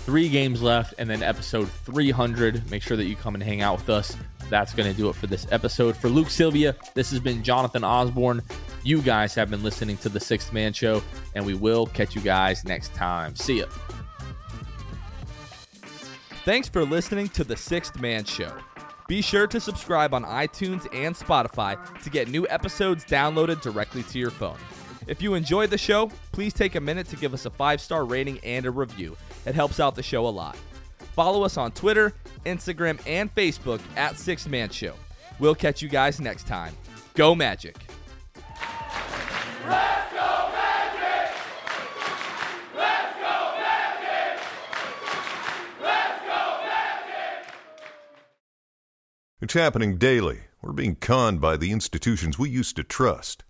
three games left, and then episode 300. Make sure that you come and hang out with us. That's going to do it for this episode. For Luke Sylvia, this has been Jonathan Osborne. You guys have been listening to The Sixth Man Show, and we will catch you guys next time. See ya. Thanks for listening to The Sixth Man Show. Be sure to subscribe on iTunes and Spotify to get new episodes downloaded directly to your phone. If you enjoyed the show, please take a minute to give us a five star rating and a review. It helps out the show a lot. Follow us on Twitter, Instagram, and Facebook at Six Man Show. We'll catch you guys next time. Go Magic! Let's go Magic! Let's go Magic! Let's go Magic! It's happening daily. We're being conned by the institutions we used to trust.